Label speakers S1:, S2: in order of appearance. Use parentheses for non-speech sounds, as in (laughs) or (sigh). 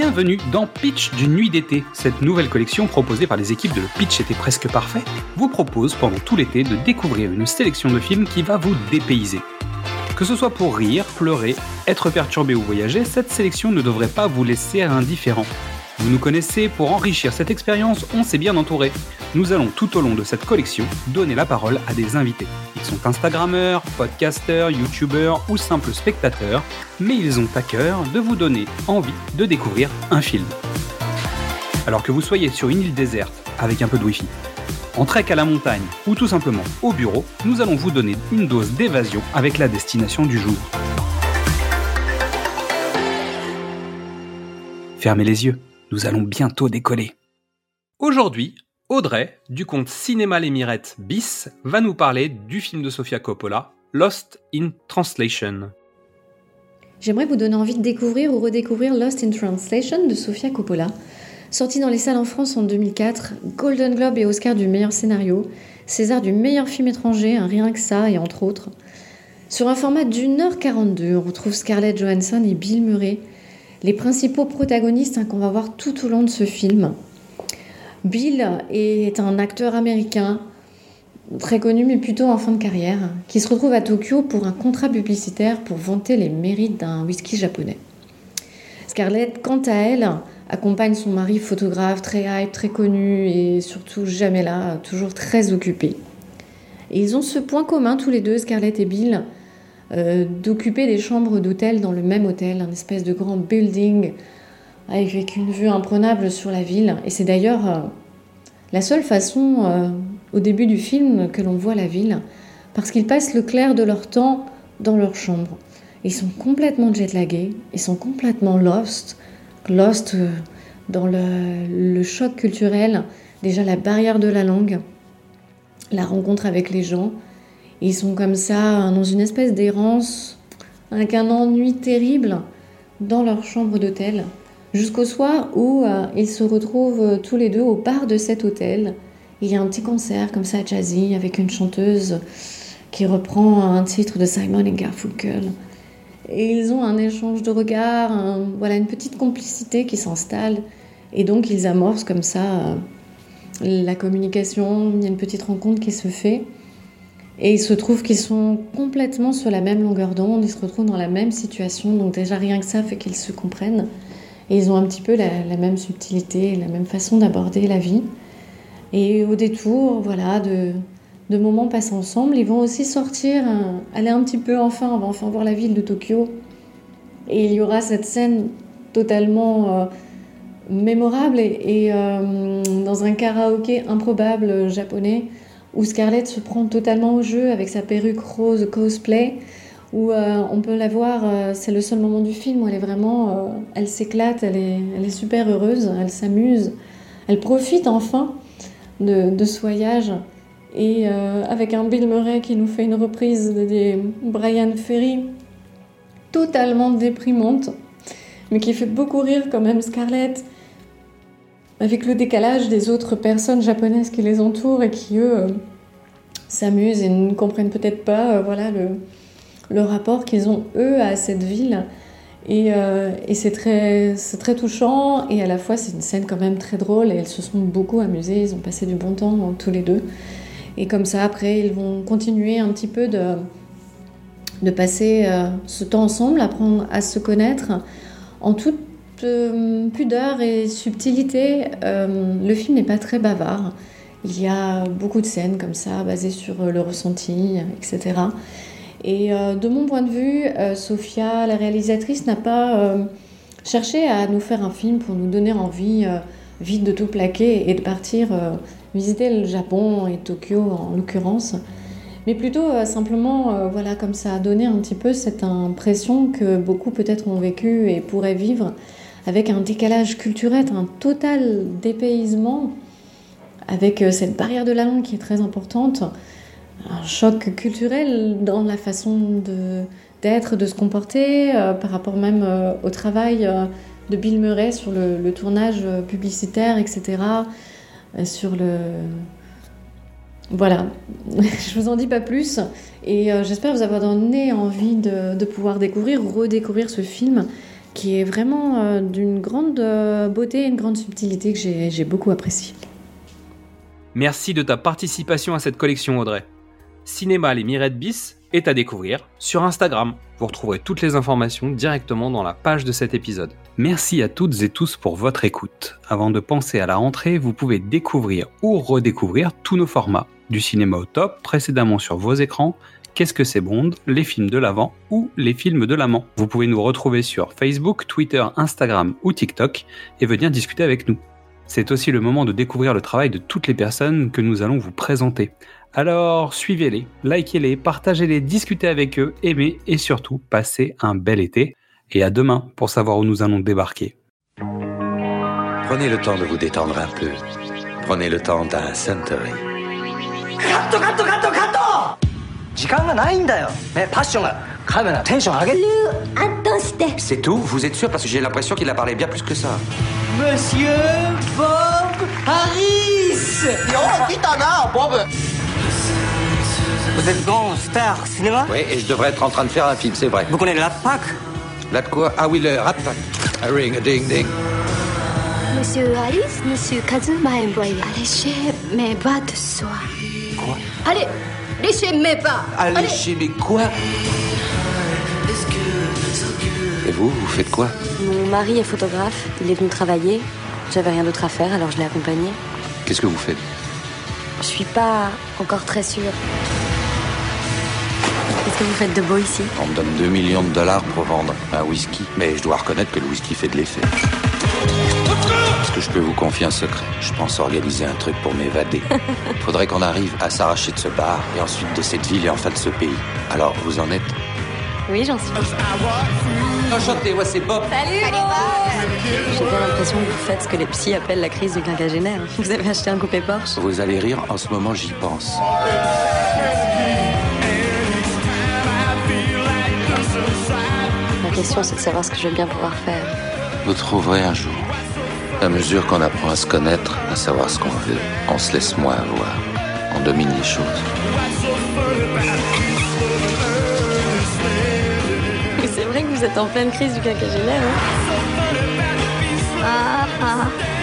S1: Bienvenue dans Pitch d'une nuit d'été. Cette nouvelle collection proposée par les équipes de Le Pitch était presque parfait vous propose pendant tout l'été de découvrir une sélection de films qui va vous dépayser. Que ce soit pour rire, pleurer, être perturbé ou voyager, cette sélection ne devrait pas vous laisser indifférent. Vous nous connaissez, pour enrichir cette expérience, on s'est bien entouré. Nous allons tout au long de cette collection donner la parole à des invités. Ils sont Instagrammeurs, podcasteurs, youtubeurs ou simples spectateurs, mais ils ont à cœur de vous donner envie de découvrir un film. Alors que vous soyez sur une île déserte avec un peu de wifi, en trek à la montagne ou tout simplement au bureau, nous allons vous donner une dose d'évasion avec la destination du jour. Fermez les yeux nous allons bientôt décoller. Aujourd'hui, Audrey, du compte Cinéma Les Mirettes bis, va nous parler du film de Sofia Coppola, Lost in Translation.
S2: J'aimerais vous donner envie de découvrir ou redécouvrir Lost in Translation de Sofia Coppola. Sorti dans les salles en France en 2004, Golden Globe et Oscar du meilleur scénario, César du meilleur film étranger, rien que ça et entre autres. Sur un format d'une heure 42, on retrouve Scarlett Johansson et Bill Murray, les principaux protagonistes hein, qu'on va voir tout au long de ce film. Bill est un acteur américain très connu mais plutôt en fin de carrière qui se retrouve à Tokyo pour un contrat publicitaire pour vanter les mérites d'un whisky japonais. Scarlett, quant à elle, accompagne son mari photographe très hype, très connu et surtout jamais là, toujours très occupé. Et ils ont ce point commun tous les deux, Scarlett et Bill, euh, d'occuper des chambres d'hôtel dans le même hôtel, un espèce de grand building avec une vue imprenable sur la ville. Et c'est d'ailleurs euh, la seule façon euh, au début du film que l'on voit la ville, parce qu'ils passent le clair de leur temps dans leur chambre. Ils sont complètement jetlagués, ils sont complètement lost, lost dans le choc culturel, déjà la barrière de la langue, la rencontre avec les gens, ils sont comme ça, dans une espèce d'errance, avec un ennui terrible dans leur chambre d'hôtel, jusqu'au soir où euh, ils se retrouvent euh, tous les deux au bar de cet hôtel. Il y a un petit concert comme ça, jazzy, avec une chanteuse qui reprend un titre de Simon et Garfunkel. Et ils ont un échange de regards, voilà, une petite complicité qui s'installe. Et donc ils amorcent comme ça euh, la communication, il y a une petite rencontre qui se fait. Et il se trouve qu'ils sont complètement sur la même longueur d'onde, ils se retrouvent dans la même situation, donc déjà rien que ça fait qu'ils se comprennent. Et ils ont un petit peu la, même subtilité, la même façon d'aborder la vie. Et au détour, voilà, de, moments passés ensemble, ils vont aussi sortir, euh, aller un petit peu enfin, on va enfin voir la ville de Tokyo. Et il y aura cette scène totalement euh, mémorable et, euh, dans un karaoké improbable japonais où Scarlett se prend totalement au jeu avec sa perruque rose cosplay, où euh, on peut la voir, euh, c'est le seul moment du film où elle est vraiment, euh, elle s'éclate, elle est, super heureuse, elle s'amuse, elle profite enfin de, de ce voyage. Et avec un Bill Murray qui nous fait une reprise de des Brian Ferry totalement déprimante, mais qui fait beaucoup rire quand même Scarlett avec le décalage des autres personnes japonaises qui les entourent et qui, eux, euh, s'amusent et ne comprennent peut-être pas euh, voilà, le, le rapport qu'ils ont, eux, à cette ville. Et, euh, et c'est très, très touchant et à la fois c'est une scène quand même très drôle et elles se sont beaucoup amusées, ils ont passé du bon temps tous les deux. Et comme ça, après, ils vont continuer un petit peu de, de passer ce temps ensemble, apprendre à se connaître en toute pudeur et subtilité, euh, le film n'est pas très bavard. Il y a beaucoup de scènes comme ça, basées sur euh, le ressenti, etc. Et de mon point de vue, Sophia, la réalisatrice, n'a pas cherché à nous faire un film pour nous donner envie vite de tout plaquer et de partir visiter le Japon et Tokyo en l'occurrence mais plutôt simplement, voilà, comme ça a donné un petit peu cette impression que beaucoup peut-être ont vécu et pourraient vivre avec un décalage culturel, un total dépaysement, avec euh, cette barrière de la langue qui est très importante, un choc culturel dans la façon d'être, de, se comporter, euh, par rapport même euh, au travail de Bill Murray sur le, tournage publicitaire, etc. sur le... Voilà, (laughs) je vous en dis pas plus et j'espère vous avoir donné envie de, de pouvoir découvrir, redécouvrir ce film qui est vraiment euh, d'une grande euh, beauté et une grande subtilité que j'ai beaucoup apprécié.
S1: Merci de ta participation à cette collection Audrey. Cinéma Les Mirettes Bis est à découvrir sur Instagram. Vous retrouverez toutes les informations directement dans la page de cet épisode. Merci à toutes et tous pour votre écoute. Avant de penser à la rentrée, vous pouvez découvrir ou redécouvrir tous nos formats. Du cinéma au top, précédemment sur vos écrans, Qu'est-ce que c'est Bond, les films de l'avant ou les films de l'amant? Vous pouvez nous retrouver sur Facebook, Twitter, Instagram ou TikTok et venir discuter avec nous. C'est aussi le moment de découvrir le travail de toutes les personnes que nous allons vous présenter. Alors suivez-les, likez-les, partagez-les, discutez avec eux, aimez et surtout passez un bel été. Et à demain pour savoir où nous allons débarquer.
S3: Prenez le temps de vous détendre un peu. Prenez le temps d'un Suntory. C'est tout. Vous êtes sûr? Parce que j'ai l'impression qu'il a parlé bien plus que ça.
S4: Monsieur Bob Harris Bob? Vous êtes grand star cinéma?
S3: Oui, et je devrais être en train de faire un film, c'est vrai.
S4: Vous connaissez la PAC?
S3: Là de quoi? Ah oui, le rap. A ring, a ding, ding.
S5: Monsieur Harris, Monsieur Kazuma envoie allécher mes bas de soie.
S3: Quoi?
S5: Allez, léchez mes bas.
S3: Allez chez les quoi Et vous, vous faites quoi
S6: Mon mari est photographe, il est venu travailler. J'avais rien d'autre à faire, alors je l'ai accompagné.
S3: Qu'est-ce que vous faites
S6: Je suis pas encore très sûre. Qu'est-ce que vous faites de beau ici
S3: On me donne 2 millions de dollars pour vendre un whisky. Mais je dois reconnaître que le whisky fait de l'effet. Que je peux vous confier un secret Je pense organiser un truc pour m'évader. (laughs) Faudrait qu'on arrive à s'arracher de ce bar et ensuite de cette ville et enfin de ce pays. Alors, vous en êtes
S6: Oui, j'en suis.
S3: Enchanté, moi c'est Bob.
S6: J'ai bien l'impression que vous faites ce que les psys appellent la crise du quinquagénaire. (laughs) Vous avez acheté un coupé Porsche?
S3: Vous allez rire, en ce moment j'y pense.
S6: Ma question, c'est de savoir ce que je vais bien pouvoir faire.
S3: Vous trouverez un jour. À mesure qu'on apprend à se connaître, à savoir ce qu'on veut, on se laisse moins avoir. On domine les choses.
S6: C'est vrai que vous êtes en pleine crise du quinquagénaire, hein
S5: Ah, ah.